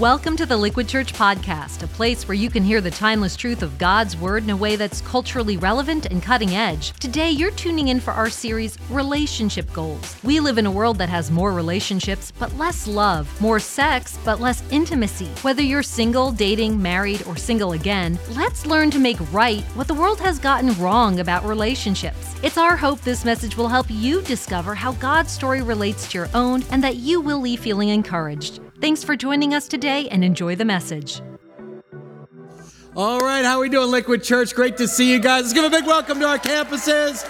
Welcome to the Liquid Church Podcast, a place where you can hear the timeless truth of God's Word in a way that's culturally relevant and cutting edge. Today, you're tuning in for our series, Relationship Goals. We live in a world that has more relationships, but less love, more sex, but less intimacy. Whether you're single, dating, married, or single again, let's learn to make right what the world has gotten wrong about relationships. It's our hope this message will help you discover how God's story relates to your own and that you will leave feeling encouraged. Thanks for joining us today and enjoy the message. All right, how we doing, Liquid Church? Great to see you guys. Let's give a big welcome to our campuses.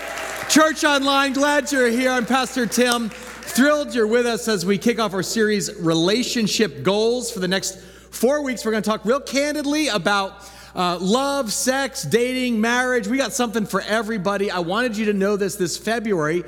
Church Online, glad you're here. I'm Pastor Tim. Thrilled you're with us as we kick off our series, Relationship Goals. For the next four weeks, we're going to talk real candidly about uh, love, sex, dating, marriage. We got something for everybody. I wanted you to know this this February.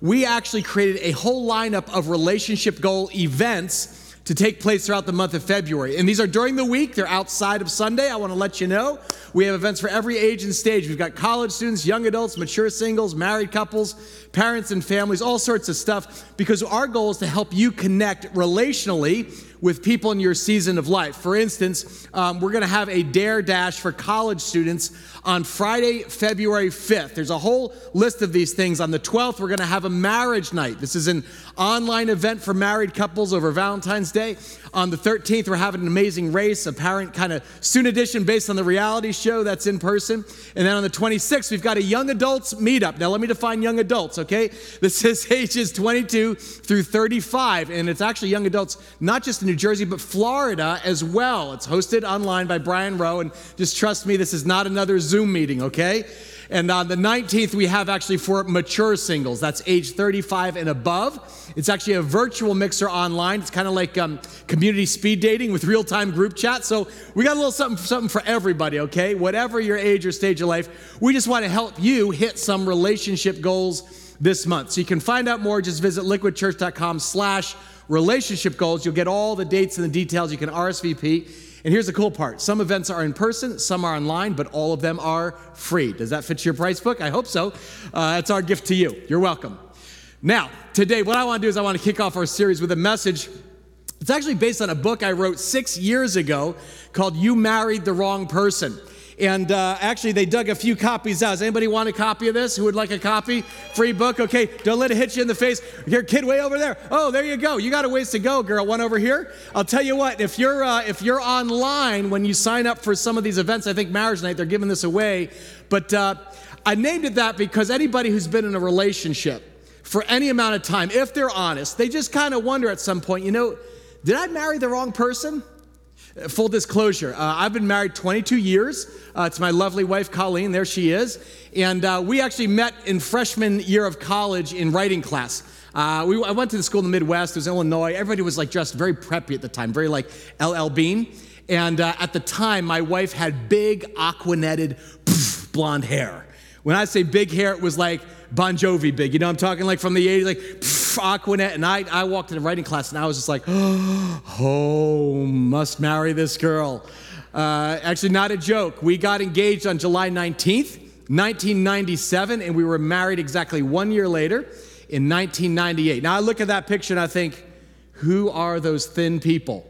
We actually created a whole lineup of relationship goal events to take place throughout the month of February. And these are during the week, they're outside of Sunday. I want to let you know. We have events for every age and stage. We've got college students, young adults, mature singles, married couples, parents and families, all sorts of stuff, because our goal is to help you connect relationally with people in your season of life. For instance, um, we're going to have a Dare Dash for college students on Friday, February 5th. There's a whole list of these things. On the 12th, we're going to have a marriage night. This is an online event for married couples over Valentine's Day. On the 13th, we're having an amazing race, a parent kind of soon edition based on the reality show that's in person. And then on the 26th, we've got a young adults meetup. Now, let me define young adults, okay? This is ages 22 through 35, and it's actually young adults, not just in New Jersey, but Florida as well. It's hosted online by Brian Rowe, and just trust me, this is not another Zoom meeting, okay? And on the 19th, we have actually for mature singles. That's age 35 and above. It's actually a virtual mixer online. It's kind of like um, community speed dating with real time group chat. So we got a little something, something for everybody, okay? Whatever your age or stage of life, we just want to help you hit some relationship goals this month. So you can find out more. Just visit liquidchurch.com slash relationship goals. You'll get all the dates and the details. You can RSVP. And here's the cool part some events are in person, some are online, but all of them are free. Does that fit your price book? I hope so. Uh, that's our gift to you. You're welcome. Now, today, what I want to do is I want to kick off our series with a message. It's actually based on a book I wrote six years ago called You Married the Wrong Person. And uh, actually, they dug a few copies out. Does anybody want a copy of this? Who would like a copy? Free book? Okay, don't let it hit you in the face. Your kid way over there. Oh, there you go. You got a ways to go, girl. One over here. I'll tell you what. If you're uh, if you're online when you sign up for some of these events, I think marriage night they're giving this away. But uh, I named it that because anybody who's been in a relationship for any amount of time, if they're honest, they just kind of wonder at some point, you know, did I marry the wrong person? Full disclosure, uh, I've been married 22 years uh, to my lovely wife, Colleen. There she is. And uh, we actually met in freshman year of college in writing class. Uh, we, I went to the school in the Midwest. It was Illinois. Everybody was like dressed very preppy at the time, very like LL Bean. And uh, at the time, my wife had big, aquanetted, blonde hair. When I say big hair, it was like Bon Jovi big. You know, I'm talking like from the 80s, like pff, Aquanet. And I, I walked into writing class and I was just like, oh, must marry this girl. Uh, actually, not a joke. We got engaged on July 19th, 1997, and we were married exactly one year later in 1998. Now, I look at that picture and I think, who are those thin people?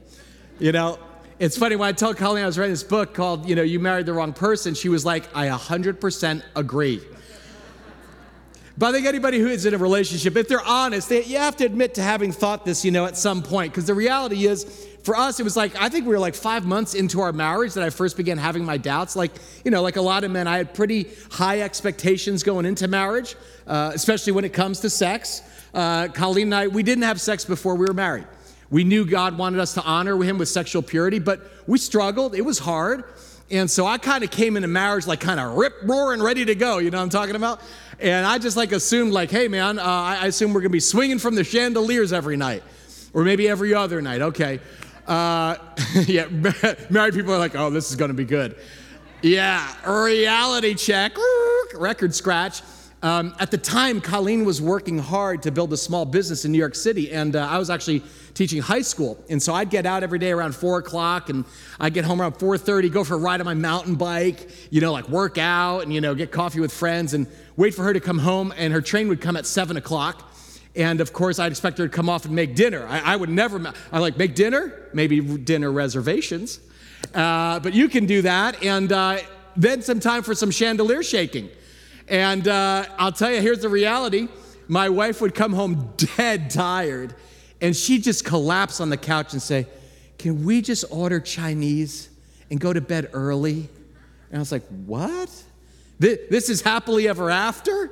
You know, it's funny when I tell Colleen I was writing this book called, you know, You Married the Wrong Person, she was like, I 100% agree. But I think anybody who is in a relationship, if they're honest, they, you have to admit to having thought this, you know, at some point. Because the reality is, for us, it was like, I think we were like five months into our marriage that I first began having my doubts. Like, you know, like a lot of men, I had pretty high expectations going into marriage, uh, especially when it comes to sex. Uh, Colleen and I, we didn't have sex before we were married. We knew God wanted us to honor Him with sexual purity, but we struggled. It was hard. And so I kind of came into marriage like kind of rip roaring, ready to go. You know what I'm talking about? And I just like assumed, like, hey, man, uh, I assume we're going to be swinging from the chandeliers every night, or maybe every other night. Okay. Uh, yeah, married people are like, oh, this is going to be good. Yeah, reality check, record scratch. Um, at the time, Colleen was working hard to build a small business in New York City, and uh, I was actually teaching high school. And so I'd get out every day around four o'clock, and I'd get home around 4:30, go for a ride on my mountain bike, you know, like work out and you know get coffee with friends, and wait for her to come home. And her train would come at seven o'clock, And of course, I'd expect her to come off and make dinner. I, I would never, I like, make dinner, maybe dinner reservations. Uh, but you can do that. And uh, then some time for some chandelier shaking. And uh, I'll tell you, here's the reality my wife would come home dead tired, and she'd just collapse on the couch and say, Can we just order Chinese and go to bed early? And I was like, What? This is happily ever after?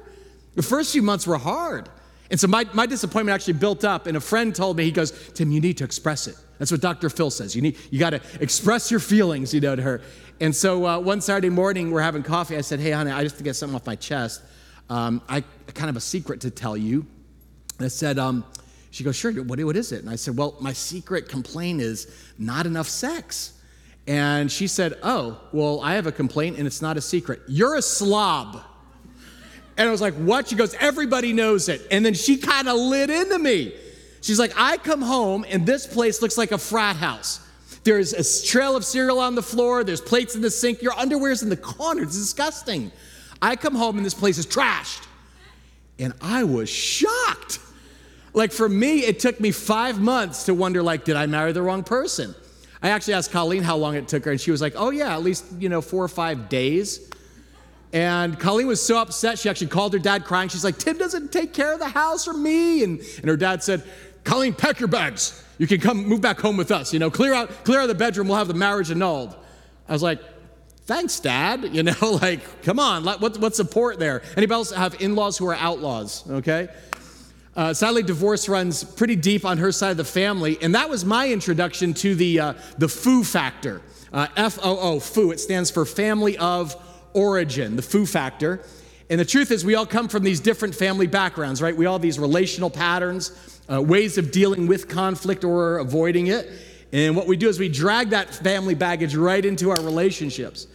The first few months were hard. And so my, my disappointment actually built up, and a friend told me, he goes, Tim, you need to express it. That's what Dr. Phil says. You need, you got to express your feelings, you know, to her. And so uh, one Saturday morning, we're having coffee. I said, Hey, honey, I just to get something off my chest. Um, I kind of a secret to tell you. I said, um, She goes, Sure, what, what is it? And I said, Well, my secret complaint is not enough sex. And she said, Oh, well, I have a complaint and it's not a secret. You're a slob. And I was like, What? She goes, Everybody knows it. And then she kind of lit into me. She's like, I come home and this place looks like a frat house. There's a trail of cereal on the floor, there's plates in the sink, your underwear's in the corner. It's disgusting. I come home and this place is trashed. And I was shocked. Like for me, it took me five months to wonder, like, did I marry the wrong person? I actually asked Colleen how long it took her, and she was like, oh yeah, at least, you know, four or five days. And Colleen was so upset, she actually called her dad crying. She's like, Tim doesn't take care of the house or me. And, and her dad said, Colleen, pack your bags. You can come move back home with us. You know, clear out, clear out the bedroom. We'll have the marriage annulled. I was like, thanks, Dad. You know, like, come on, what, what's support there? Anybody else have in laws who are outlaws? Okay. Uh, sadly, divorce runs pretty deep on her side of the family, and that was my introduction to the, uh, the foo factor. Uh, F O O, foo. It stands for family of origin, the foo factor. And the truth is, we all come from these different family backgrounds, right? We all have these relational patterns, uh, ways of dealing with conflict or avoiding it. And what we do is we drag that family baggage right into our relationships.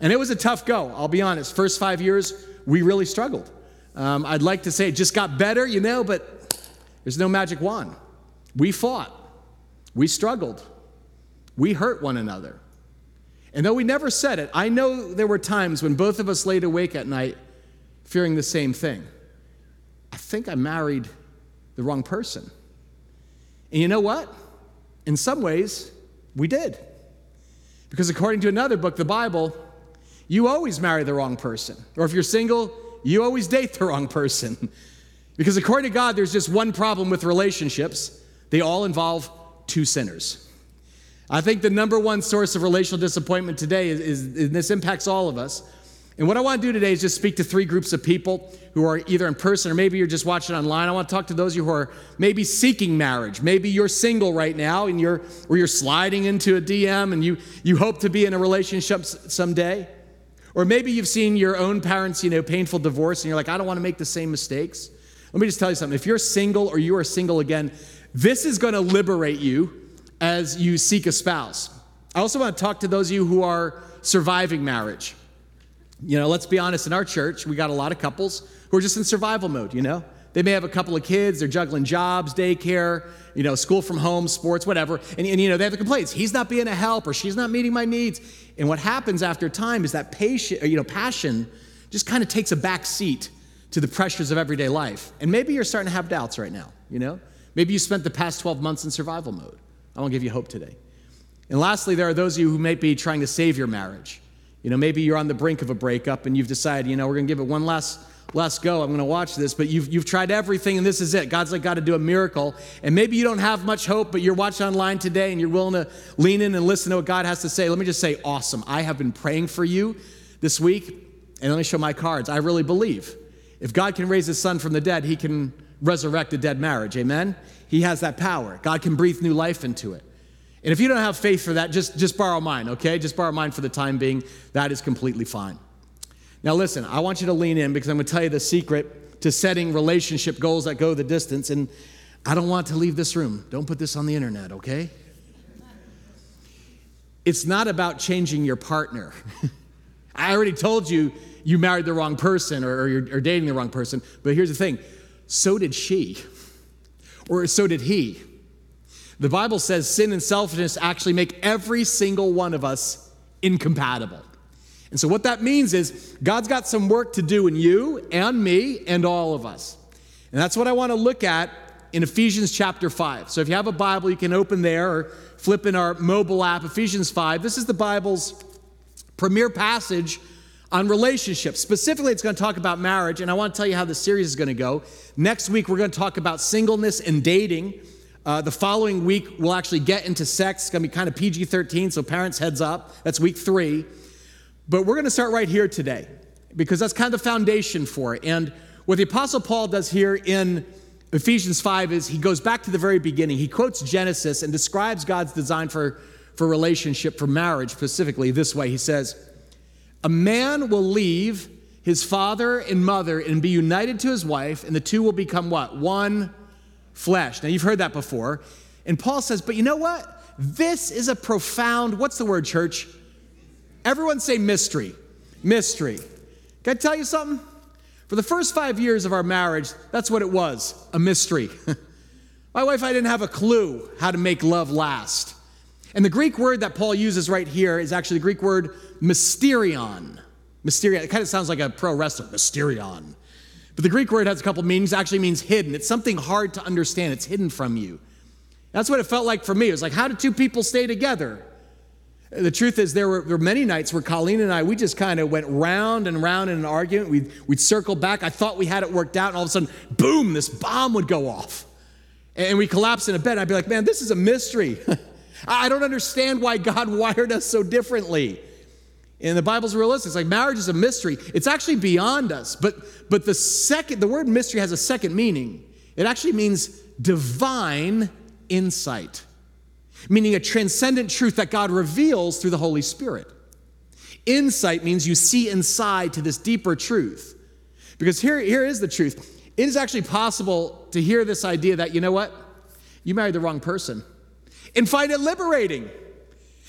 And it was a tough go, I'll be honest. First five years, we really struggled. Um, I'd like to say it just got better, you know, but there's no magic wand. We fought, we struggled, we hurt one another. And though we never said it, I know there were times when both of us laid awake at night fearing the same thing. I think I married the wrong person. And you know what? In some ways, we did. Because according to another book, the Bible, you always marry the wrong person. Or if you're single, you always date the wrong person. because according to God, there's just one problem with relationships they all involve two sinners. I think the number one source of relational disappointment today is, is and this impacts all of us. And what I want to do today is just speak to three groups of people who are either in person or maybe you're just watching online. I want to talk to those of you who are maybe seeking marriage. Maybe you're single right now and you're or you're sliding into a DM and you you hope to be in a relationship someday. Or maybe you've seen your own parents, you know, painful divorce, and you're like, I don't want to make the same mistakes. Let me just tell you something. If you're single or you are single again, this is going to liberate you as you seek a spouse. I also want to talk to those of you who are surviving marriage. You know, let's be honest, in our church, we got a lot of couples who are just in survival mode, you know? They may have a couple of kids, they're juggling jobs, daycare, you know, school from home, sports, whatever. And, and, you know, they have the complaints. He's not being a help or she's not meeting my needs. And what happens after time is that patient, you know, passion just kind of takes a back seat to the pressures of everyday life. And maybe you're starting to have doubts right now, you know? Maybe you spent the past 12 months in survival mode. I want to give you hope today. And lastly, there are those of you who may be trying to save your marriage. You know, maybe you're on the brink of a breakup and you've decided, you know, we're going to give it one last let's go. I'm going to watch this. But you've, you've tried everything and this is it. God's like, got to do a miracle. And maybe you don't have much hope, but you're watching online today and you're willing to lean in and listen to what God has to say. Let me just say, awesome. I have been praying for you this week. And let me show my cards. I really believe if God can raise his son from the dead, he can resurrect a dead marriage. Amen? He has that power. God can breathe new life into it. And if you don't have faith for that, just, just borrow mine, okay? Just borrow mine for the time being. That is completely fine. Now, listen, I want you to lean in because I'm going to tell you the secret to setting relationship goals that go the distance. And I don't want to leave this room. Don't put this on the internet, okay? It's not about changing your partner. I already told you you married the wrong person or, or you're or dating the wrong person. But here's the thing so did she, or so did he. The Bible says sin and selfishness actually make every single one of us incompatible. And so, what that means is God's got some work to do in you and me and all of us. And that's what I want to look at in Ephesians chapter 5. So if you have a Bible, you can open there or flip in our mobile app, Ephesians 5. This is the Bible's premier passage on relationships. Specifically, it's going to talk about marriage, and I want to tell you how the series is going to go. Next week, we're going to talk about singleness and dating. Uh, the following week, we'll actually get into sex. It's going to be kind of PG 13, so parents, heads up. That's week three. But we're going to start right here today because that's kind of the foundation for it. And what the Apostle Paul does here in Ephesians 5 is he goes back to the very beginning. He quotes Genesis and describes God's design for, for relationship, for marriage specifically, this way. He says, A man will leave his father and mother and be united to his wife, and the two will become what? One flesh. Now, you've heard that before. And Paul says, But you know what? This is a profound, what's the word, church? Everyone say mystery. Mystery. Can I tell you something? For the first five years of our marriage, that's what it was a mystery. My wife, I didn't have a clue how to make love last. And the Greek word that Paul uses right here is actually the Greek word mysterion. Mysterion. It kind of sounds like a pro wrestler, mysterion. But the Greek word has a couple meanings, it actually means hidden. It's something hard to understand, it's hidden from you. That's what it felt like for me. It was like, how did two people stay together? The truth is, there were, there were, many nights where Colleen and I, we just kind of went round and round in an argument. We'd, we'd circle back. I thought we had it worked out, and all of a sudden, boom, this bomb would go off. And we collapse in a bed. I'd be like, man, this is a mystery. I don't understand why God wired us so differently. And the Bible's realistic. It's like marriage is a mystery. It's actually beyond us. But, but the second, the word mystery has a second meaning. It actually means divine insight meaning a transcendent truth that God reveals through the Holy Spirit. Insight means you see inside to this deeper truth. Because here, here is the truth it is actually possible to hear this idea that, you know what, you married the wrong person, and find it liberating.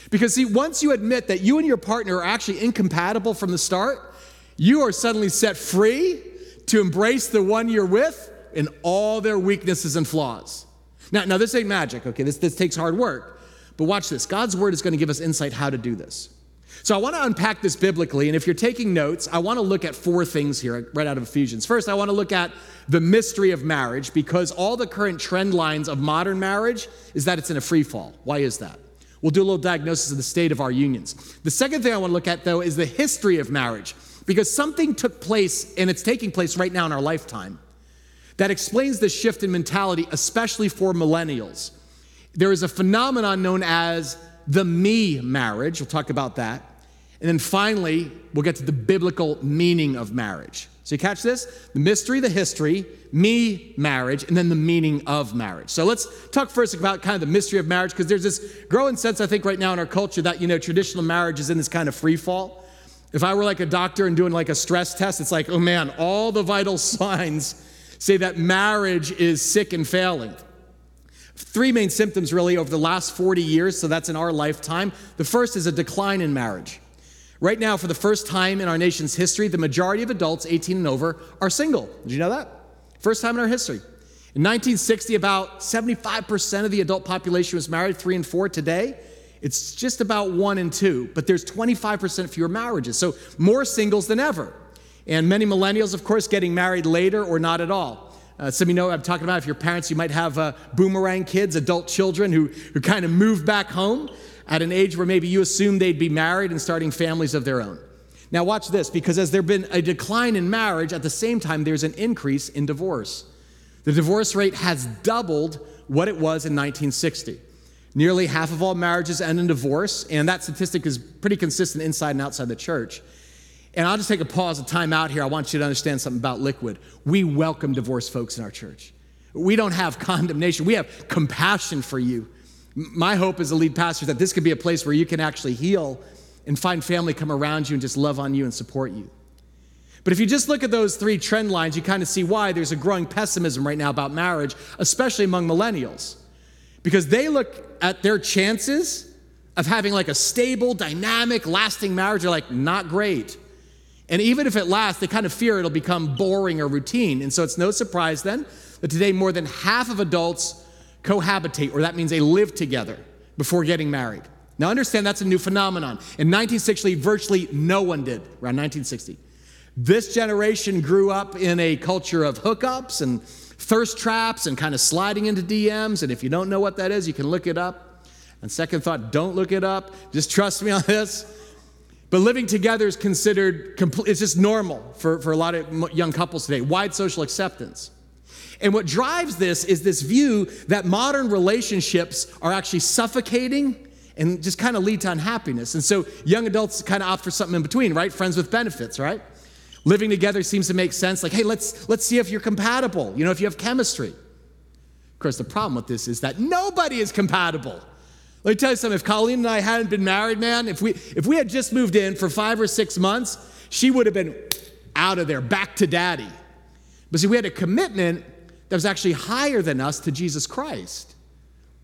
Because, see, once you admit that you and your partner are actually incompatible from the start, you are suddenly set free to embrace the one you're with in all their weaknesses and flaws. Now, now this ain't magic, okay? This, this takes hard work. But watch this God's word is going to give us insight how to do this. So I want to unpack this biblically. And if you're taking notes, I want to look at four things here right out of Ephesians. First, I want to look at the mystery of marriage because all the current trend lines of modern marriage is that it's in a free fall. Why is that? We'll do a little diagnosis of the state of our unions. The second thing I want to look at, though, is the history of marriage because something took place and it's taking place right now in our lifetime that explains the shift in mentality, especially for millennials. There is a phenomenon known as the me marriage. We'll talk about that. And then finally, we'll get to the biblical meaning of marriage. So you catch this? The mystery, the history, me marriage, and then the meaning of marriage. So let's talk first about kind of the mystery of marriage, because there's this growing sense, I think, right now in our culture that, you know, traditional marriage is in this kind of free fall. If I were like a doctor and doing like a stress test, it's like, oh man, all the vital signs say that marriage is sick and failing. Three main symptoms, really, over the last 40 years, so that's in our lifetime. The first is a decline in marriage. Right now, for the first time in our nation's history, the majority of adults 18 and over are single. Did you know that? First time in our history. In 1960, about 75% of the adult population was married, three and four. Today, it's just about one and two, but there's 25% fewer marriages, so more singles than ever. And many millennials, of course, getting married later or not at all. Uh, some of you know I'm talking about if your parents, you might have uh, boomerang kids, adult children who, who kind of move back home at an age where maybe you assume they'd be married and starting families of their own. Now, watch this, because as there's been a decline in marriage, at the same time, there's an increase in divorce. The divorce rate has doubled what it was in 1960. Nearly half of all marriages end in divorce, and that statistic is pretty consistent inside and outside the church. And I'll just take a pause, a time out here. I want you to understand something about Liquid. We welcome divorced folks in our church. We don't have condemnation, we have compassion for you. My hope as a lead pastor is that this could be a place where you can actually heal and find family come around you and just love on you and support you. But if you just look at those three trend lines, you kind of see why there's a growing pessimism right now about marriage, especially among millennials. Because they look at their chances of having like a stable, dynamic, lasting marriage are like not great. And even if it lasts, they kind of fear it'll become boring or routine. And so it's no surprise then that today more than half of adults cohabitate, or that means they live together before getting married. Now understand that's a new phenomenon. In 1960, virtually no one did, around 1960. This generation grew up in a culture of hookups and thirst traps and kind of sliding into DMs. And if you don't know what that is, you can look it up. And second thought, don't look it up. Just trust me on this. But living together is considered, it's just normal for, for a lot of young couples today, wide social acceptance. And what drives this is this view that modern relationships are actually suffocating and just kind of lead to unhappiness. And so young adults kind of opt for something in between, right? Friends with benefits, right? Living together seems to make sense. Like, hey, let's let's see if you're compatible. You know, if you have chemistry. Of course, the problem with this is that nobody is compatible. Let me tell you something. If Colleen and I hadn't been married, man, if we if we had just moved in for five or six months, she would have been out of there, back to daddy. But see, we had a commitment that was actually higher than us to Jesus Christ,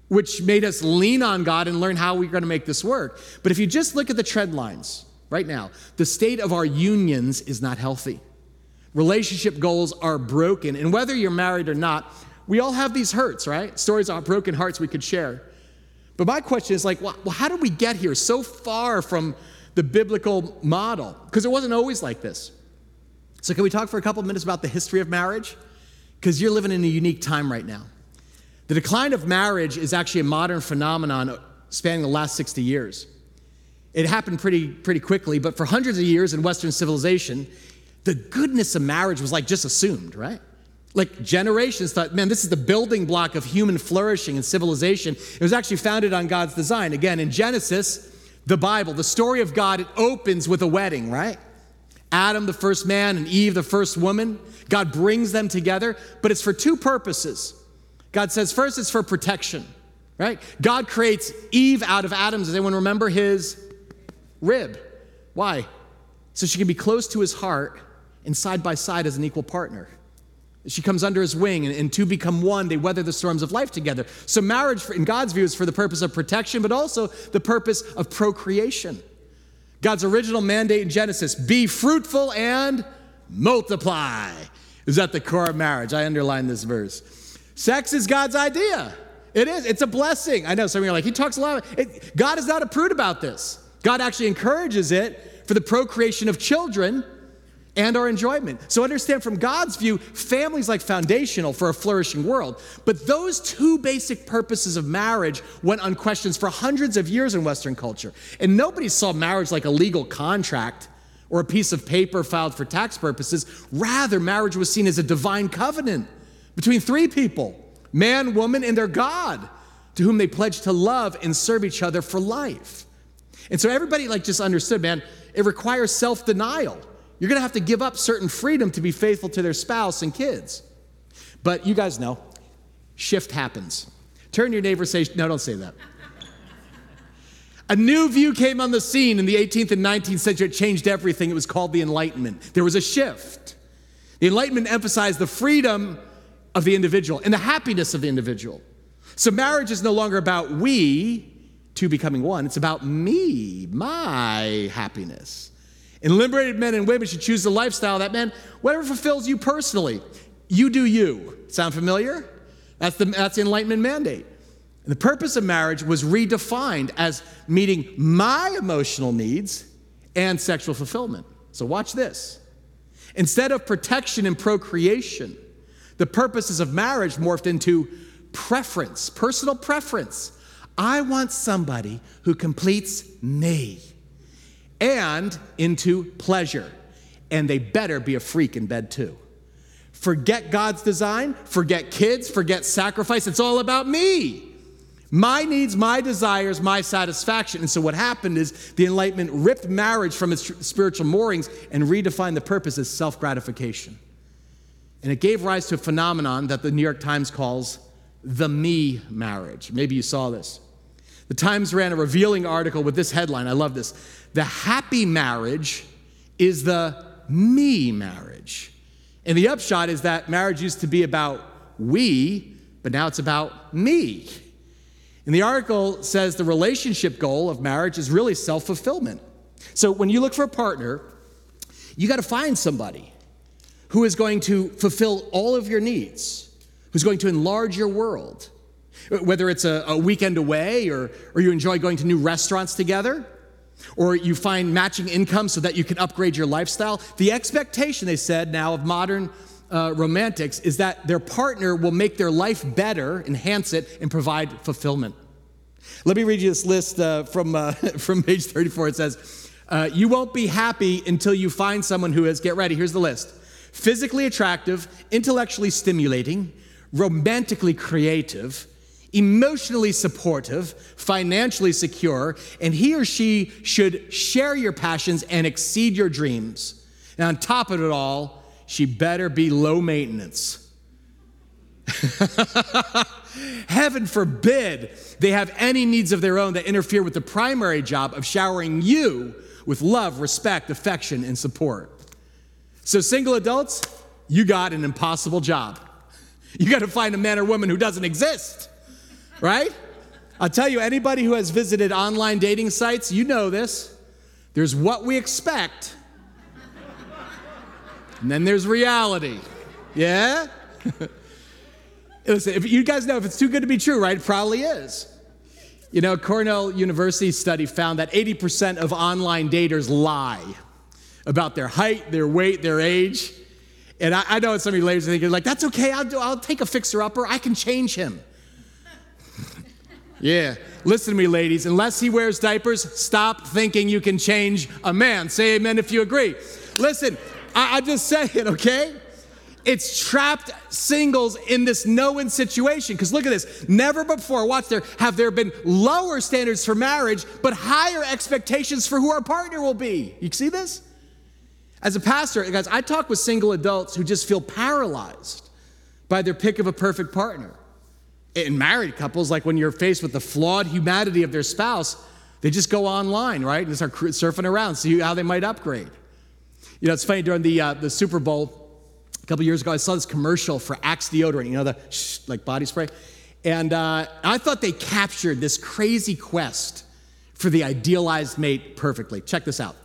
which made us lean on God and learn how we're going to make this work. But if you just look at the trend lines right now, the state of our unions is not healthy. Relationship goals are broken. And whether you're married or not, we all have these hurts, right? Stories of broken hearts we could share. But my question is like, well, how did we get here so far from the biblical model? Because it wasn't always like this. So, can we talk for a couple of minutes about the history of marriage? because you're living in a unique time right now. The decline of marriage is actually a modern phenomenon spanning the last 60 years. It happened pretty, pretty quickly, but for hundreds of years in Western civilization, the goodness of marriage was like just assumed, right? Like generations thought, man, this is the building block of human flourishing and civilization. It was actually founded on God's design. Again, in Genesis, the Bible, the story of God, it opens with a wedding, right? Adam, the first man, and Eve, the first woman. God brings them together, but it's for two purposes. God says, first, it's for protection, right? God creates Eve out of Adam. Does anyone remember his rib? Why? So she can be close to his heart and side by side as an equal partner. She comes under his wing, and, and two become one. They weather the storms of life together. So, marriage, in God's view, is for the purpose of protection, but also the purpose of procreation. God's original mandate in Genesis be fruitful and multiply is at the core of marriage. I underline this verse. Sex is God's idea. It is. It's a blessing. I know some of you are like, he talks a lot. It, God is not a prude about this. God actually encourages it for the procreation of children and our enjoyment. So understand from God's view, family's like foundational for a flourishing world. But those two basic purposes of marriage went unquestioned for hundreds of years in Western culture. And nobody saw marriage like a legal contract or a piece of paper filed for tax purposes. Rather, marriage was seen as a divine covenant between three people man, woman, and their God, to whom they pledged to love and serve each other for life. And so everybody like just understood, man, it requires self-denial. You're gonna have to give up certain freedom to be faithful to their spouse and kids. But you guys know, shift happens. Turn your neighbor, say, no, don't say that. A new view came on the scene in the 18th and 19th century. It changed everything. It was called the Enlightenment. There was a shift. The Enlightenment emphasized the freedom of the individual and the happiness of the individual. So marriage is no longer about we two becoming one, it's about me, my happiness. And liberated men and women should choose the lifestyle that, man, whatever fulfills you personally, you do you. Sound familiar? That's the, that's the Enlightenment mandate. And the purpose of marriage was redefined as meeting my emotional needs and sexual fulfillment. So, watch this. Instead of protection and procreation, the purposes of marriage morphed into preference, personal preference. I want somebody who completes me, and into pleasure. And they better be a freak in bed too. Forget God's design, forget kids, forget sacrifice. It's all about me. My needs, my desires, my satisfaction. And so what happened is the Enlightenment ripped marriage from its spiritual moorings and redefined the purpose as self gratification. And it gave rise to a phenomenon that the New York Times calls the me marriage. Maybe you saw this. The Times ran a revealing article with this headline. I love this. The happy marriage is the me marriage. And the upshot is that marriage used to be about we, but now it's about me. And the article says the relationship goal of marriage is really self fulfillment. So when you look for a partner, you got to find somebody who is going to fulfill all of your needs, who's going to enlarge your world. Whether it's a, a weekend away or, or you enjoy going to new restaurants together, or you find matching income so that you can upgrade your lifestyle. The expectation, they said, now of modern uh, romantics is that their partner will make their life better, enhance it, and provide fulfillment. Let me read you this list uh, from, uh, from page 34. It says, uh, You won't be happy until you find someone who is, get ready, here's the list physically attractive, intellectually stimulating, romantically creative, emotionally supportive, financially secure, and he or she should share your passions and exceed your dreams. And on top of it all, she better be low maintenance. Heaven forbid they have any needs of their own that interfere with the primary job of showering you with love, respect, affection, and support. So, single adults, you got an impossible job. You got to find a man or woman who doesn't exist, right? I'll tell you, anybody who has visited online dating sites, you know this. There's what we expect, and then there's reality. Yeah? Listen, if you guys know if it's too good to be true, right? It probably is. You know, Cornell University study found that 80% of online daters lie about their height, their weight, their age. And I, I know some of you ladies are thinking, like, that's okay, I'll, do, I'll take a fixer upper, I can change him. Yeah, listen to me, ladies. Unless he wears diapers, stop thinking you can change a man. Say amen if you agree. Listen, I, I'm just saying, okay? It's trapped singles in this no-win situation. Because look at this. Never before, watch there, have there been lower standards for marriage, but higher expectations for who our partner will be. You see this? As a pastor, guys, I talk with single adults who just feel paralyzed by their pick of a perfect partner. In married couples, like when you're faced with the flawed humanity of their spouse, they just go online, right? And start surfing around, see how they might upgrade. You know, it's funny during the, uh, the Super Bowl, a couple years ago, I saw this commercial for Axe deodorant, you know, the shh, like body spray. And uh, I thought they captured this crazy quest for the idealized mate perfectly. Check this out.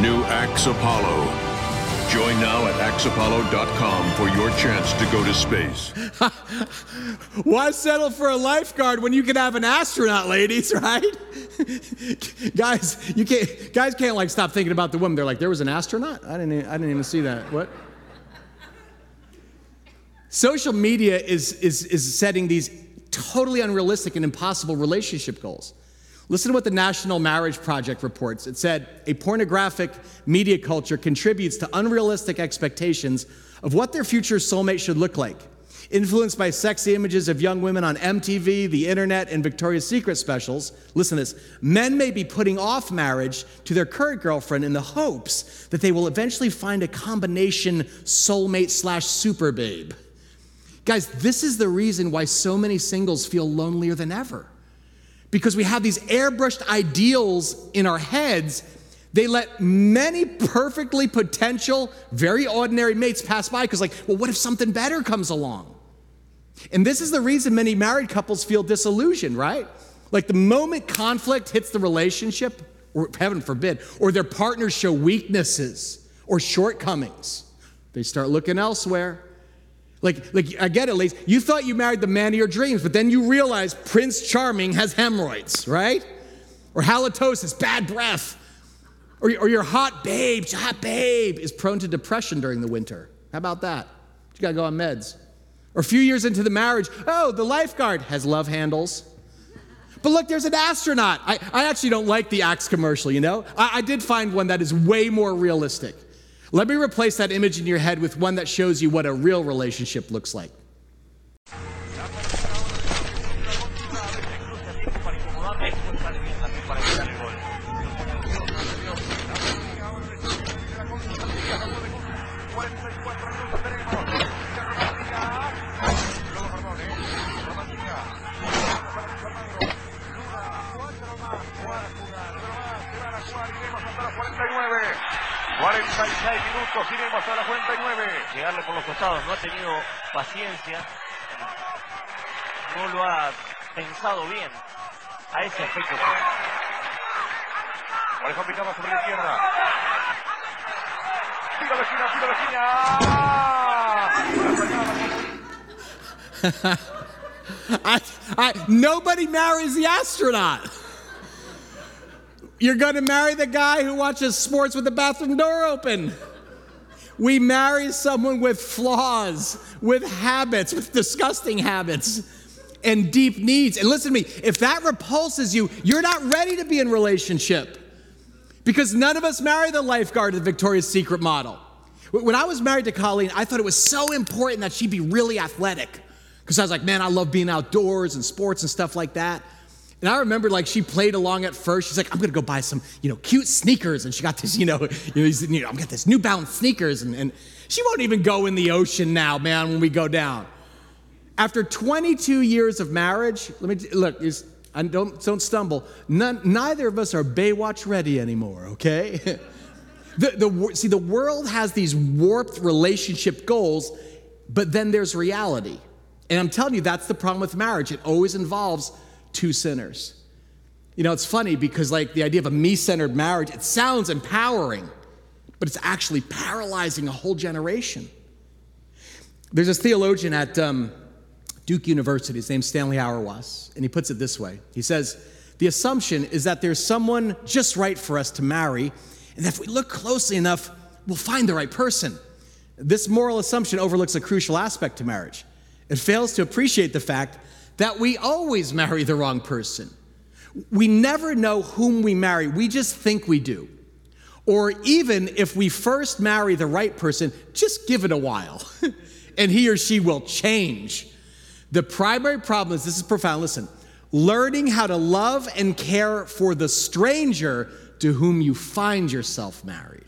New Axe Apollo. Join now at axeapollo.com for your chance to go to space. Why settle for a lifeguard when you can have an astronaut, ladies, right? guys, you can't guys can't like stop thinking about the woman. They're like, there was an astronaut? I didn't I didn't even see that. What? Social media is, is, is setting these totally unrealistic and impossible relationship goals. Listen to what the National Marriage Project reports. It said a pornographic media culture contributes to unrealistic expectations of what their future soulmate should look like. Influenced by sexy images of young women on MTV, the internet, and Victoria's Secret specials, listen to this men may be putting off marriage to their current girlfriend in the hopes that they will eventually find a combination soulmate slash super babe. Guys, this is the reason why so many singles feel lonelier than ever because we have these airbrushed ideals in our heads, they let many perfectly potential, very ordinary mates pass by because, like, well, what if something better comes along? And this is the reason many married couples feel disillusioned, right? Like the moment conflict hits the relationship, or heaven forbid, or their partners show weaknesses or shortcomings, they start looking elsewhere. Like, like I get it, ladies. You thought you married the man of your dreams, but then you realize Prince Charming has hemorrhoids, right? Or halitosis, bad breath. Or, or your hot babe, hot babe, is prone to depression during the winter. How about that? You gotta go on meds. Or a few years into the marriage, oh, the lifeguard has love handles. But look, there's an astronaut. I, I actually don't like the Axe commercial, you know? I, I did find one that is way more realistic. Let me replace that image in your head with one that shows you what a real relationship looks like. I, I, nobody marries the astronaut. You're going to marry the guy who watches sports with the bathroom door open. We marry someone with flaws, with habits, with disgusting habits, and deep needs. And listen to me, if that repulses you, you're not ready to be in relationship. Because none of us marry the lifeguard of the Victoria's Secret model. When I was married to Colleen, I thought it was so important that she be really athletic. Because I was like, man, I love being outdoors and sports and stuff like that. And I remember like she played along at first. She's like, I'm gonna go buy some, you know, cute sneakers. And she got this, you know, you know, I've got this New Balance sneakers. And, and she won't even go in the ocean now, man, when we go down. After 22 years of marriage, let me look, I don't, don't stumble. None, neither of us are Baywatch ready anymore, okay? the, the, see, the world has these warped relationship goals, but then there's reality. And I'm telling you, that's the problem with marriage. It always involves two sinners. You know, it's funny because, like, the idea of a me centered marriage, it sounds empowering, but it's actually paralyzing a whole generation. There's this theologian at um, Duke University, his name's Stanley Hauerwas, and he puts it this way He says, The assumption is that there's someone just right for us to marry, and if we look closely enough, we'll find the right person. This moral assumption overlooks a crucial aspect to marriage. It fails to appreciate the fact that we always marry the wrong person. We never know whom we marry, we just think we do. Or even if we first marry the right person, just give it a while and he or she will change. The primary problem is this is profound. Listen, learning how to love and care for the stranger to whom you find yourself married.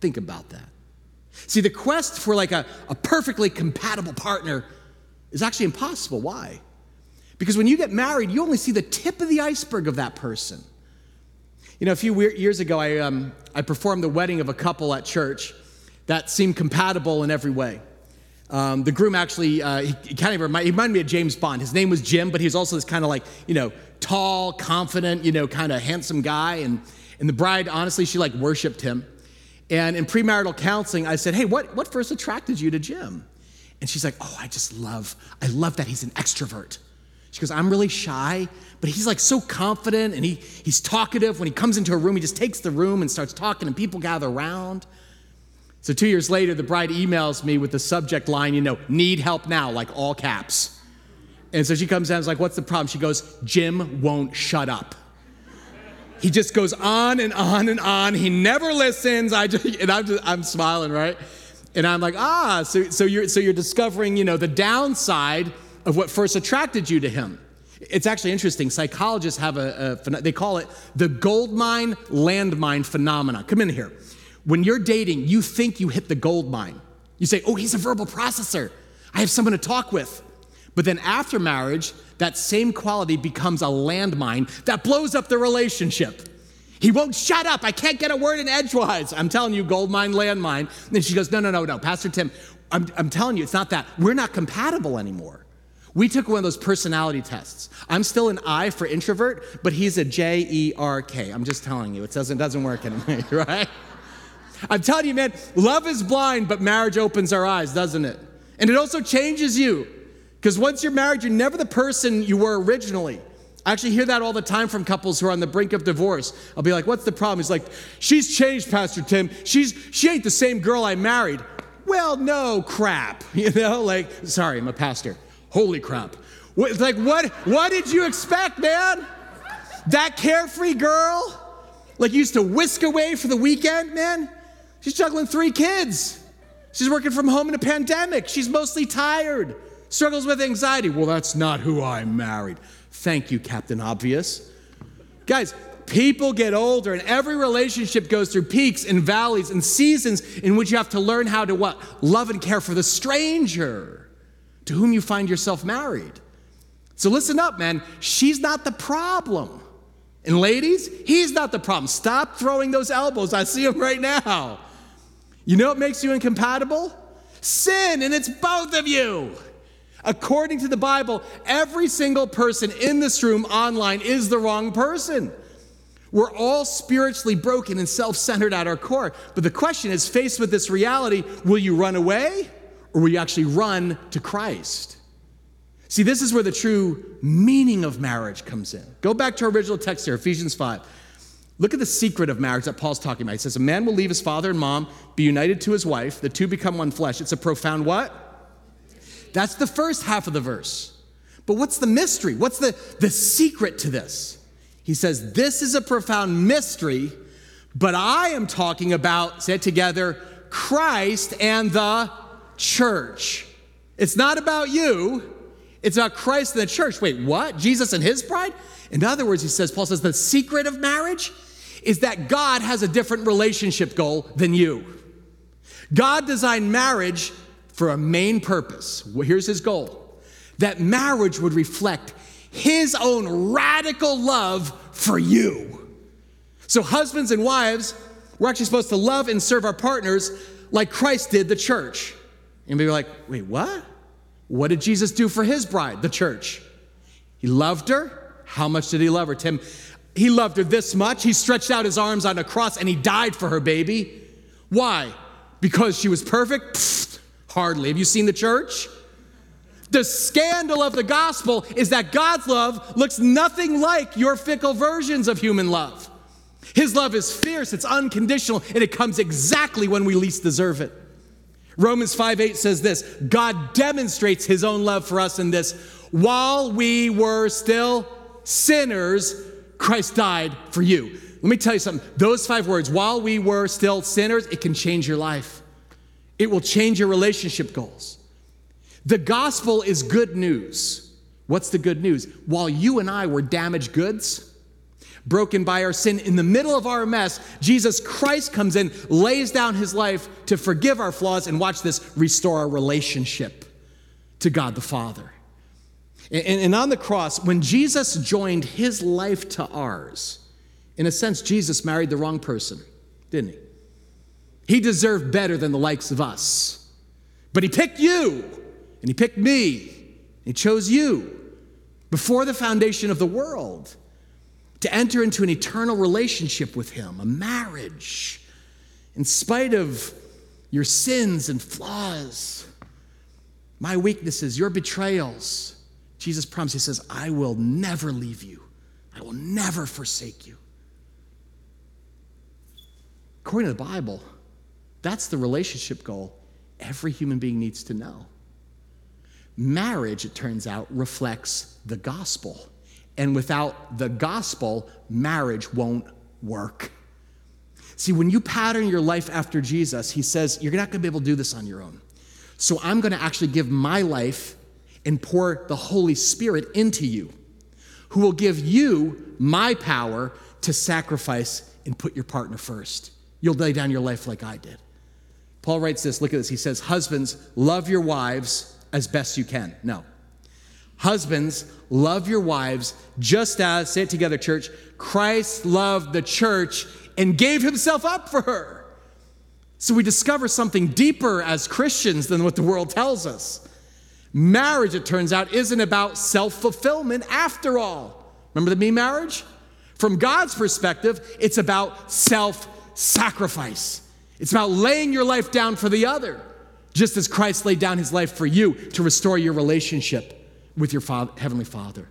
Think about that. See, the quest for like a, a perfectly compatible partner is actually impossible. Why? Because when you get married, you only see the tip of the iceberg of that person. You know, a few years ago, I, um, I performed the wedding of a couple at church that seemed compatible in every way. Um, the groom actually, uh, he, he, kind of reminded, he reminded me of James Bond. His name was Jim, but he was also this kind of like, you know, tall, confident, you know, kind of handsome guy. And, and the bride, honestly, she like worshiped him. And in premarital counseling, I said, hey, what, what first attracted you to Jim? And she's like, oh, I just love, I love that he's an extrovert. She goes, I'm really shy, but he's like so confident and he, he's talkative. When he comes into a room, he just takes the room and starts talking, and people gather around. So, two years later, the bride emails me with the subject line, you know, need help now, like all caps. And so she comes down and is like, What's the problem? She goes, Jim won't shut up. He just goes on and on and on. He never listens. I just, and I'm, just, I'm smiling, right? And I'm like, ah, so, so, you're, so you're discovering, you know, the downside of what first attracted you to him. It's actually interesting. Psychologists have a, a they call it the gold mine landmine phenomena. Come in here. When you're dating, you think you hit the gold mine. You say, oh, he's a verbal processor. I have someone to talk with. But then after marriage, that same quality becomes a landmine that blows up the relationship. He won't shut up. I can't get a word in edgewise. I'm telling you, gold mine, landmine. And she goes, No, no, no, no. Pastor Tim, I'm, I'm telling you, it's not that. We're not compatible anymore. We took one of those personality tests. I'm still an I for introvert, but he's a J E R K. I'm just telling you, it doesn't, doesn't work anymore, right? I'm telling you, man, love is blind, but marriage opens our eyes, doesn't it? And it also changes you. Because once you're married, you're never the person you were originally. I actually hear that all the time from couples who are on the brink of divorce. I'll be like, what's the problem? He's like, she's changed, Pastor Tim. She's she ain't the same girl I married. Well, no crap. You know, like, sorry, I'm a pastor. Holy crap. What, like, what, what did you expect, man? That carefree girl? Like, used to whisk away for the weekend, man? She's juggling three kids. She's working from home in a pandemic. She's mostly tired, struggles with anxiety. Well, that's not who I married. Thank you, Captain Obvious. Guys, People get older, and every relationship goes through peaks and valleys and seasons in which you have to learn how to what? Love and care for the stranger to whom you find yourself married. So listen up, man. She's not the problem. And ladies, he's not the problem. Stop throwing those elbows. I see them right now. You know what makes you incompatible? Sin, and it's both of you. According to the Bible, every single person in this room online is the wrong person. We're all spiritually broken and self centered at our core. But the question is faced with this reality, will you run away or will you actually run to Christ? See, this is where the true meaning of marriage comes in. Go back to our original text here, Ephesians 5. Look at the secret of marriage that Paul's talking about. He says, A man will leave his father and mom, be united to his wife, the two become one flesh. It's a profound what? That's the first half of the verse. But what's the mystery? What's the, the secret to this? He says, This is a profound mystery, but I am talking about, say it together, Christ and the church. It's not about you, it's about Christ and the church. Wait, what? Jesus and his bride? In other words, he says, Paul says, the secret of marriage is that God has a different relationship goal than you. God designed marriage for a main purpose. Here's his goal that marriage would reflect his own radical love for you. So, husbands and wives, we're actually supposed to love and serve our partners like Christ did the church. And we were like, wait, what? What did Jesus do for his bride, the church? He loved her. How much did he love her, Tim? He loved her this much. He stretched out his arms on a cross and he died for her, baby. Why? Because she was perfect? Pfft, hardly. Have you seen the church? The scandal of the gospel is that God's love looks nothing like your fickle versions of human love. His love is fierce, it's unconditional, and it comes exactly when we least deserve it. Romans 5 8 says this God demonstrates his own love for us in this while we were still sinners, Christ died for you. Let me tell you something. Those five words, while we were still sinners, it can change your life. It will change your relationship goals. The gospel is good news. What's the good news? While you and I were damaged goods, broken by our sin, in the middle of our mess, Jesus Christ comes in, lays down his life to forgive our flaws, and watch this restore our relationship to God the Father. And, and on the cross, when Jesus joined his life to ours, in a sense, Jesus married the wrong person, didn't he? He deserved better than the likes of us. But he picked you, and he picked me, and he chose you before the foundation of the world to enter into an eternal relationship with him, a marriage, in spite of your sins and flaws, my weaknesses, your betrayals Jesus promised, He says, I will never leave you, I will never forsake you. According to the Bible, that's the relationship goal every human being needs to know. Marriage, it turns out, reflects the gospel. And without the gospel, marriage won't work. See, when you pattern your life after Jesus, he says, You're not going to be able to do this on your own. So I'm going to actually give my life and pour the Holy Spirit into you, who will give you my power to sacrifice and put your partner first. You'll lay down your life like I did. Paul writes this look at this. He says, Husbands, love your wives as best you can. No. Husbands, love your wives just as, say it together, church, Christ loved the church and gave himself up for her. So we discover something deeper as Christians than what the world tells us. Marriage, it turns out, isn't about self fulfillment after all. Remember the me marriage? From God's perspective, it's about self sacrifice. It's about laying your life down for the other, just as Christ laid down his life for you to restore your relationship with your father, Heavenly Father.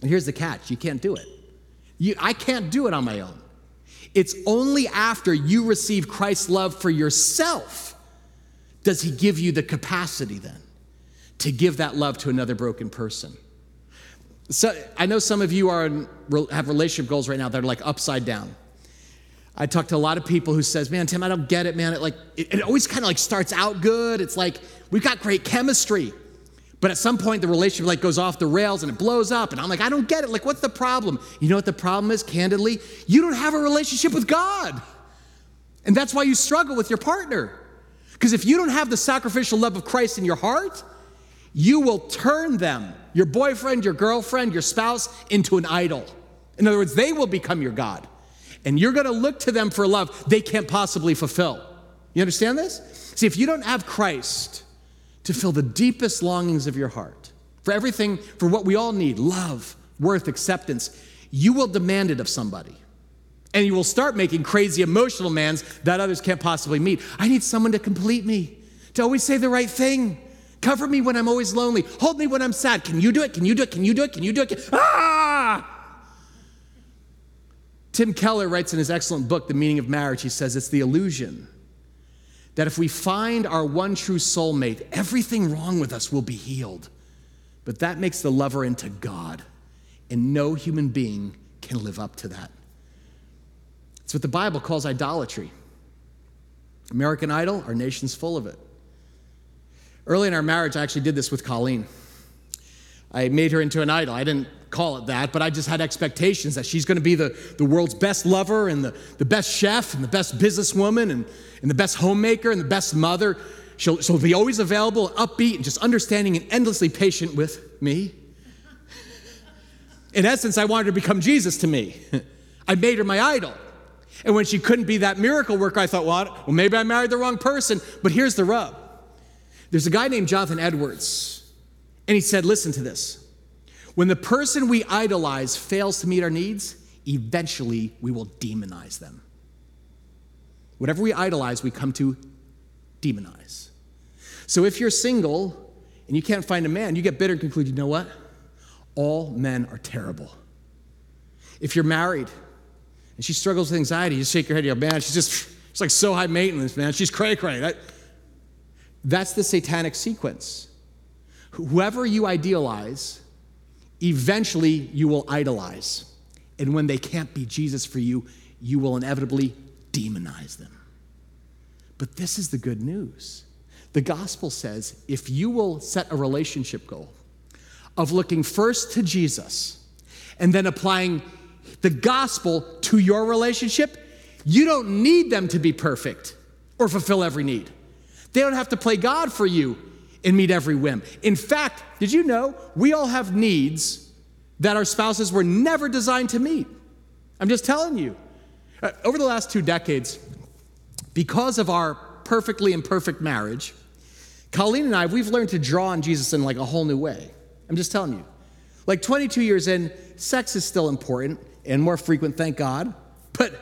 And here's the catch you can't do it. You, I can't do it on my own. It's only after you receive Christ's love for yourself does he give you the capacity then to give that love to another broken person. So I know some of you are in, have relationship goals right now that are like upside down. I talk to a lot of people who says, "Man, Tim, I don't get it, man. It like it, it always kind of like starts out good. It's like we've got great chemistry, But at some point, the relationship like goes off the rails and it blows up. And I'm like, I don't get it. Like, what's the problem? You know what the problem is, candidly? You don't have a relationship with God. And that's why you struggle with your partner. Because if you don't have the sacrificial love of Christ in your heart, you will turn them, your boyfriend, your girlfriend, your spouse, into an idol. In other words, they will become your God. And you're gonna look to them for love they can't possibly fulfill. You understand this? See, if you don't have Christ to fill the deepest longings of your heart, for everything, for what we all need love, worth, acceptance you will demand it of somebody. And you will start making crazy emotional demands that others can't possibly meet. I need someone to complete me, to always say the right thing. Cover me when I'm always lonely. Hold me when I'm sad. Can you do it? Can you do it? Can you do it? Can you do it? Can- Ah! Tim Keller writes in his excellent book, The Meaning of Marriage, he says it's the illusion that if we find our one true soulmate, everything wrong with us will be healed. But that makes the lover into God, and no human being can live up to that. It's what the Bible calls idolatry. American Idol, our nation's full of it. Early in our marriage, I actually did this with Colleen. I made her into an idol. I didn't call it that, but I just had expectations that she's going to be the, the world's best lover and the, the best chef and the best businesswoman and, and the best homemaker and the best mother. She'll, she'll be always available, upbeat, and just understanding and endlessly patient with me. In essence, I wanted her to become Jesus to me. I made her my idol. And when she couldn't be that miracle worker, I thought, well, well, maybe I married the wrong person. But here's the rub there's a guy named Jonathan Edwards, and he said, listen to this. When the person we idolize fails to meet our needs, eventually we will demonize them. Whatever we idolize, we come to demonize. So if you're single and you can't find a man, you get bitter and conclude, you know what? All men are terrible. If you're married and she struggles with anxiety, you shake your head, you go, man, she's just, she's like so high maintenance, man. She's cray cray. That, that's the satanic sequence. Whoever you idealize, eventually you will idolize. And when they can't be Jesus for you, you will inevitably demonize them. But this is the good news. The gospel says if you will set a relationship goal of looking first to Jesus and then applying the gospel to your relationship, you don't need them to be perfect or fulfill every need. They don't have to play God for you and meet every whim. In fact, did you know we all have needs that our spouses were never designed to meet? I'm just telling you. Uh, over the last two decades, because of our perfectly imperfect marriage, Colleen and I, we've learned to draw on Jesus in like a whole new way. I'm just telling you. Like 22 years in, sex is still important and more frequent, thank God, but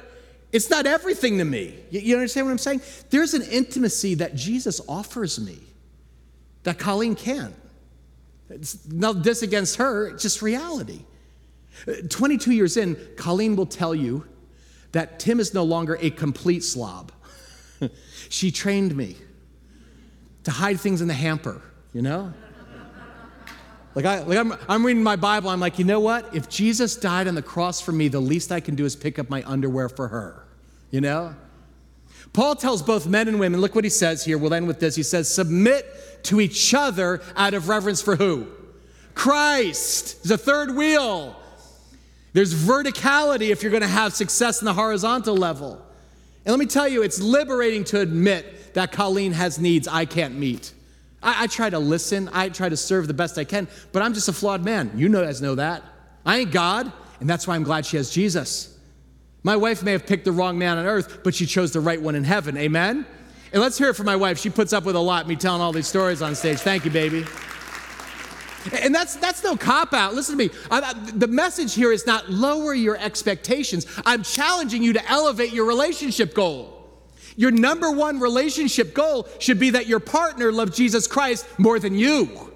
it's not everything to me. You, understand what I'm saying? There's an intimacy that Jesus offers me that Colleen can't. It's no this against her, it's just reality. 22 years in, Colleen will tell you that Tim is no longer a complete slob. she trained me to hide things in the hamper, you know? Like, I, like I'm, I'm reading my Bible, I'm like, you know what? If Jesus died on the cross for me, the least I can do is pick up my underwear for her, you know? Paul tells both men and women, look what he says here. We'll end with this. He says, submit to each other out of reverence for who? Christ. There's a third wheel. There's verticality if you're going to have success in the horizontal level. And let me tell you, it's liberating to admit that Colleen has needs I can't meet. I, I, try to listen, I try to serve the best I can, but I'm just a flawed man. You guys know that. I ain't God, and that's why I'm glad she has Jesus. My wife may have picked the wrong man on earth, but she chose the right one in heaven. Amen? And let's hear it from my wife. She puts up with a lot, me telling all these stories on stage. Thank you, baby. And that's, that's no cop out. Listen to me. I, the message here is not lower your expectations. I'm challenging you to elevate your relationship goal. Your number one relationship goal should be that your partner loves Jesus Christ more than you.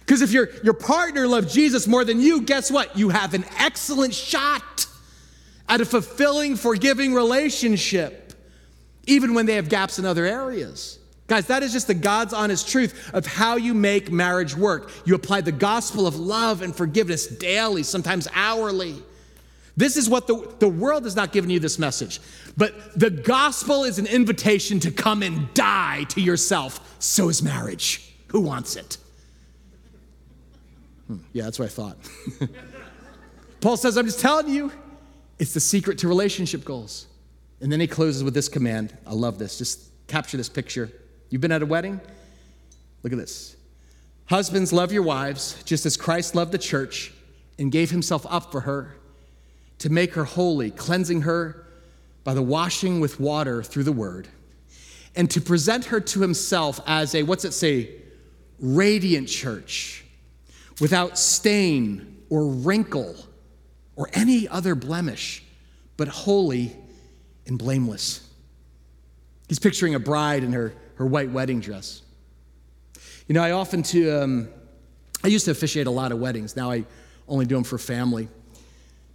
Because if your, your partner loves Jesus more than you, guess what? You have an excellent shot at a fulfilling, forgiving relationship, even when they have gaps in other areas. Guys, that is just the God's honest truth of how you make marriage work. You apply the gospel of love and forgiveness daily, sometimes hourly. This is what the, the world has not given you this message. But the gospel is an invitation to come and die to yourself. So is marriage. Who wants it? Hmm, yeah, that's what I thought. Paul says, I'm just telling you, it's the secret to relationship goals. And then he closes with this command. I love this. Just capture this picture. You've been at a wedding? Look at this. Husbands, love your wives, just as Christ loved the church and gave himself up for her to make her holy, cleansing her by the washing with water through the word, and to present her to himself as a, what's it say, radiant church, without stain or wrinkle or any other blemish, but holy and blameless. He's picturing a bride in her, her white wedding dress. You know, I often to, um, I used to officiate a lot of weddings. Now I only do them for family.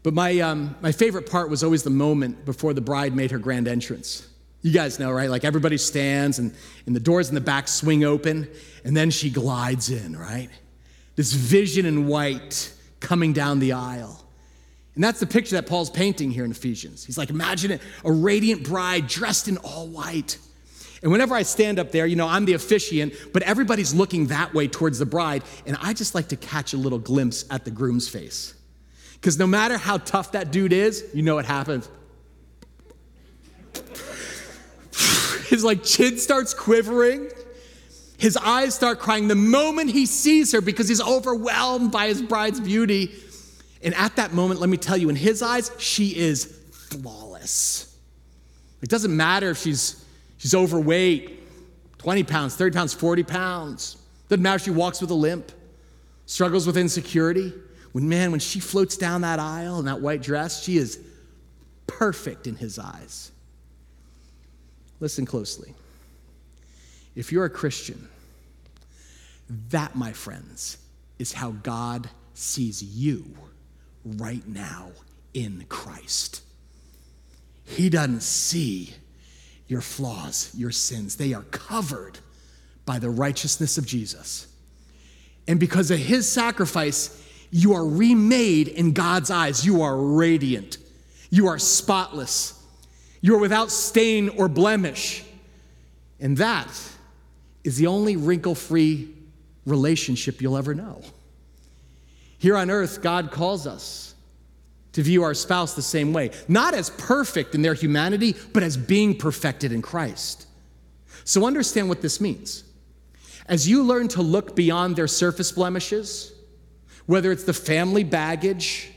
But my, um, my favorite part was always the moment before the bride made her grand entrance. You guys know, right? Like everybody stands and, and the doors in the back swing open, and then she glides in, right? This vision in white coming down the aisle. And that's the picture that Paul's painting here in Ephesians. He's like, imagine it, a radiant bride dressed in all white. And whenever I stand up there, you know, I'm the officiant, but everybody's looking that way towards the bride, and I just like to catch a little glimpse at the groom's face. Because no matter how tough that dude is, you know what happens. His like chin starts quivering. His eyes start crying the moment he sees her because he's overwhelmed by his bride's beauty. And at that moment, let me tell you, in his eyes, she is flawless. It doesn't matter if she's, she's overweight, 20 pounds, 30 pounds, 40 pounds. Doesn't matter if she walks with a limp, struggles with insecurity. When, man, when she floats down that aisle in that white dress, she is perfect in his eyes. Listen closely. If you're a Christian, that, my friends, is how God sees you right now in Christ. He doesn't see your flaws, your sins. They are covered by the righteousness of Jesus. And because of his sacrifice, you are remade in God's eyes. You are radiant. You are spotless. You are without stain or blemish. And that is the only wrinkle free relationship you'll ever know. Here on earth, God calls us to view our spouse the same way, not as perfect in their humanity, but as being perfected in Christ. So understand what this means. As you learn to look beyond their surface blemishes, whether it's the family baggage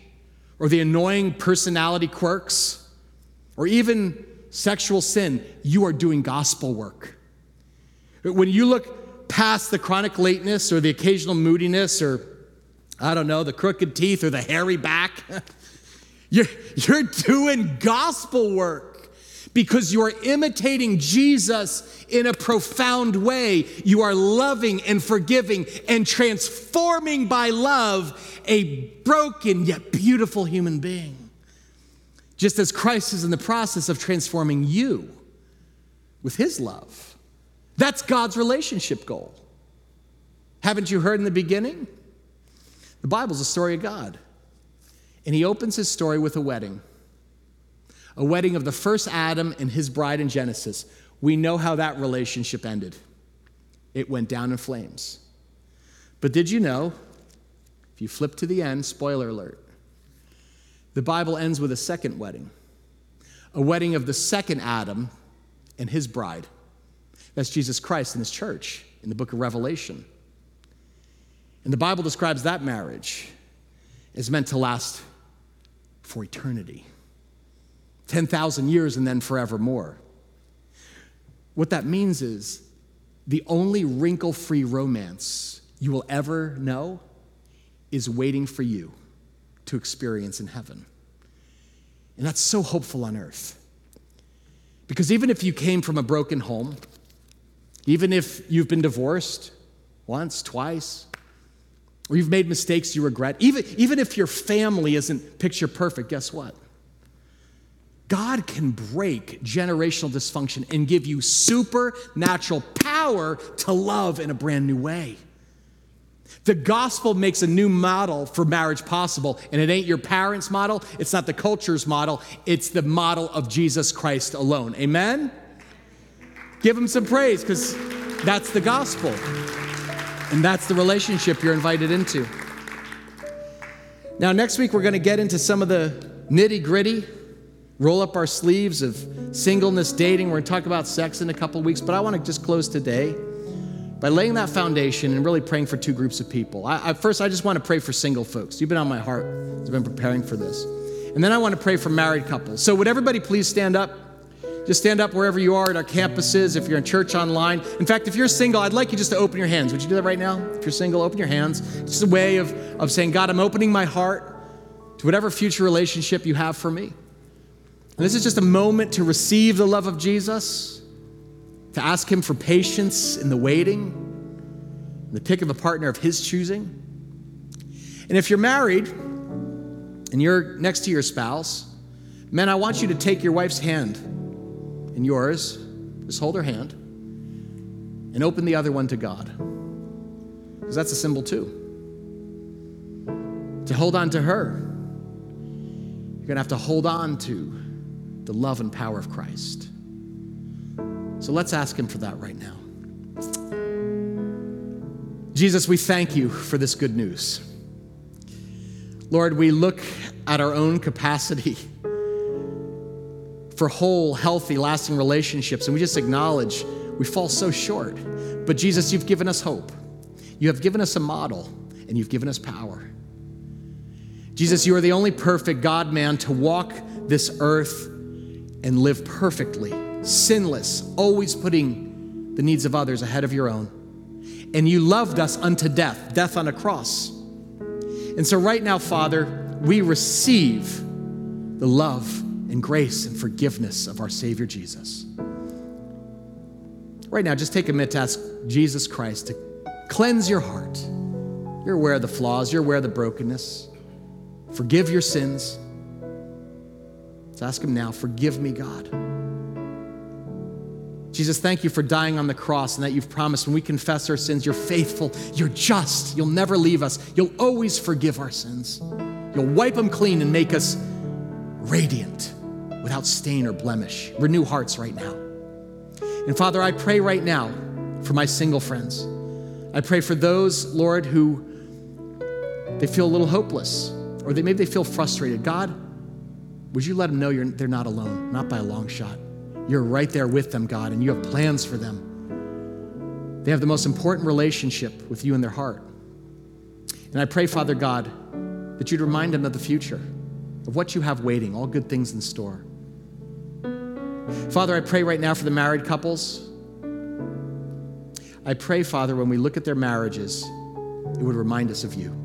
or the annoying personality quirks or even sexual sin, you are doing gospel work. When you look past the chronic lateness or the occasional moodiness or, I don't know, the crooked teeth or the hairy back, you're, you're doing gospel work because you are imitating Jesus in a profound way. You are loving and forgiving and transforming by love a broken yet beautiful human being. Just as Christ is in the process of transforming you with his love. That's God's relationship goal. Haven't you heard in the beginning? The Bible's a story of God. And he opens his story with a wedding a wedding of the first Adam and his bride in Genesis. We know how that relationship ended. It went down in flames. But did you know, if you flip to the end, spoiler alert, the Bible ends with a second wedding, a wedding of the second Adam and his bride. That's Jesus Christ and his church in the book of Revelation. And the Bible describes that marriage as meant to last for eternity. 10,000 years and then forevermore. What that means is the only wrinkle free romance you will ever know is waiting for you to experience in heaven. And that's so hopeful on earth. Because even if you came from a broken home, even if you've been divorced once, twice, or you've made mistakes you regret, even, even if your family isn't picture perfect, guess what? God can break generational dysfunction and give you supernatural power to love in a brand new way. The gospel makes a new model for marriage possible, and it ain't your parents' model, it's not the culture's model, it's the model of Jesus Christ alone. Amen? Give him some praise because that's the gospel, and that's the relationship you're invited into. Now, next week, we're going to get into some of the nitty gritty, roll up our sleeves of singleness, dating. We're going to talk about sex in a couple weeks, but I want to just close today by laying that foundation and really praying for two groups of people. I, I, first, I just want to pray for single folks. You've been on my heart I've been preparing for this. And then I want to pray for married couples. So, would everybody please stand up? Just stand up wherever you are at our campuses, if you're in church online. In fact, if you're single, I'd like you just to open your hands. Would you do that right now? If you're single, open your hands. It's a way of, of saying, God, I'm opening my heart to whatever future relationship you have for me. And this is just a moment to receive the love of Jesus, to ask Him for patience in the waiting, the pick of a partner of His choosing. And if you're married and you're next to your spouse, man, I want you to take your wife's hand and yours, just hold her hand and open the other one to God. Because that's a symbol too. To hold on to her, you're going to have to hold on to the love and power of Christ. So let's ask Him for that right now. Jesus, we thank you for this good news. Lord, we look at our own capacity for whole, healthy, lasting relationships. And we just acknowledge we fall so short. But Jesus, you've given us hope. You have given us a model, and you've given us power. Jesus, you are the only perfect God man to walk this earth and live perfectly, sinless, always putting the needs of others ahead of your own. And you loved us unto death, death on a cross. And so, right now, Father, we receive the love and grace and forgiveness of our Savior Jesus. Right now, just take a minute to ask Jesus Christ to cleanse your heart. You're aware of the flaws, you're aware of the brokenness. Forgive your sins. Let's ask Him now, forgive me, God. Jesus, thank you for dying on the cross and that you've promised when we confess our sins, you're faithful, you're just, you'll never leave us, you'll always forgive our sins. You'll wipe them clean and make us radiant without stain or blemish. Renew hearts right now. And Father, I pray right now for my single friends. I pray for those, Lord, who they feel a little hopeless or they, maybe they feel frustrated. God, would you let them know they're not alone, not by a long shot? You're right there with them, God, and you have plans for them. They have the most important relationship with you in their heart. And I pray, Father God, that you'd remind them of the future, of what you have waiting, all good things in store. Father, I pray right now for the married couples. I pray, Father, when we look at their marriages, it would remind us of you.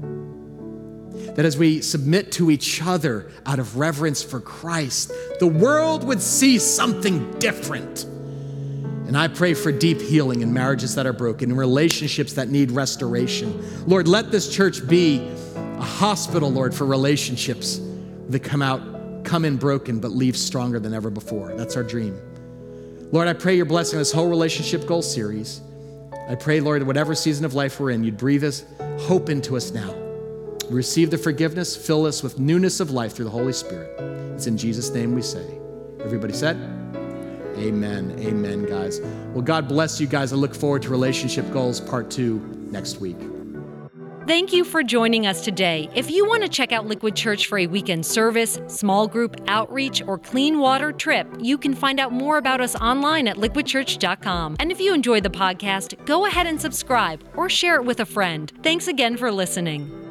That as we submit to each other out of reverence for Christ, the world would see something different. And I pray for deep healing in marriages that are broken, in relationships that need restoration. Lord, let this church be a hospital, Lord, for relationships that come out come in broken but leave stronger than ever before. That's our dream. Lord, I pray your blessing on this whole relationship goal series. I pray, Lord, whatever season of life we're in, you'd breathe us hope into us now. Receive the forgiveness, fill us with newness of life through the Holy Spirit. It's in Jesus' name we say. Everybody said? Amen. Amen, guys. Well, God bless you guys. I look forward to Relationship Goals Part 2 next week. Thank you for joining us today. If you want to check out Liquid Church for a weekend service, small group outreach, or clean water trip, you can find out more about us online at liquidchurch.com. And if you enjoyed the podcast, go ahead and subscribe or share it with a friend. Thanks again for listening.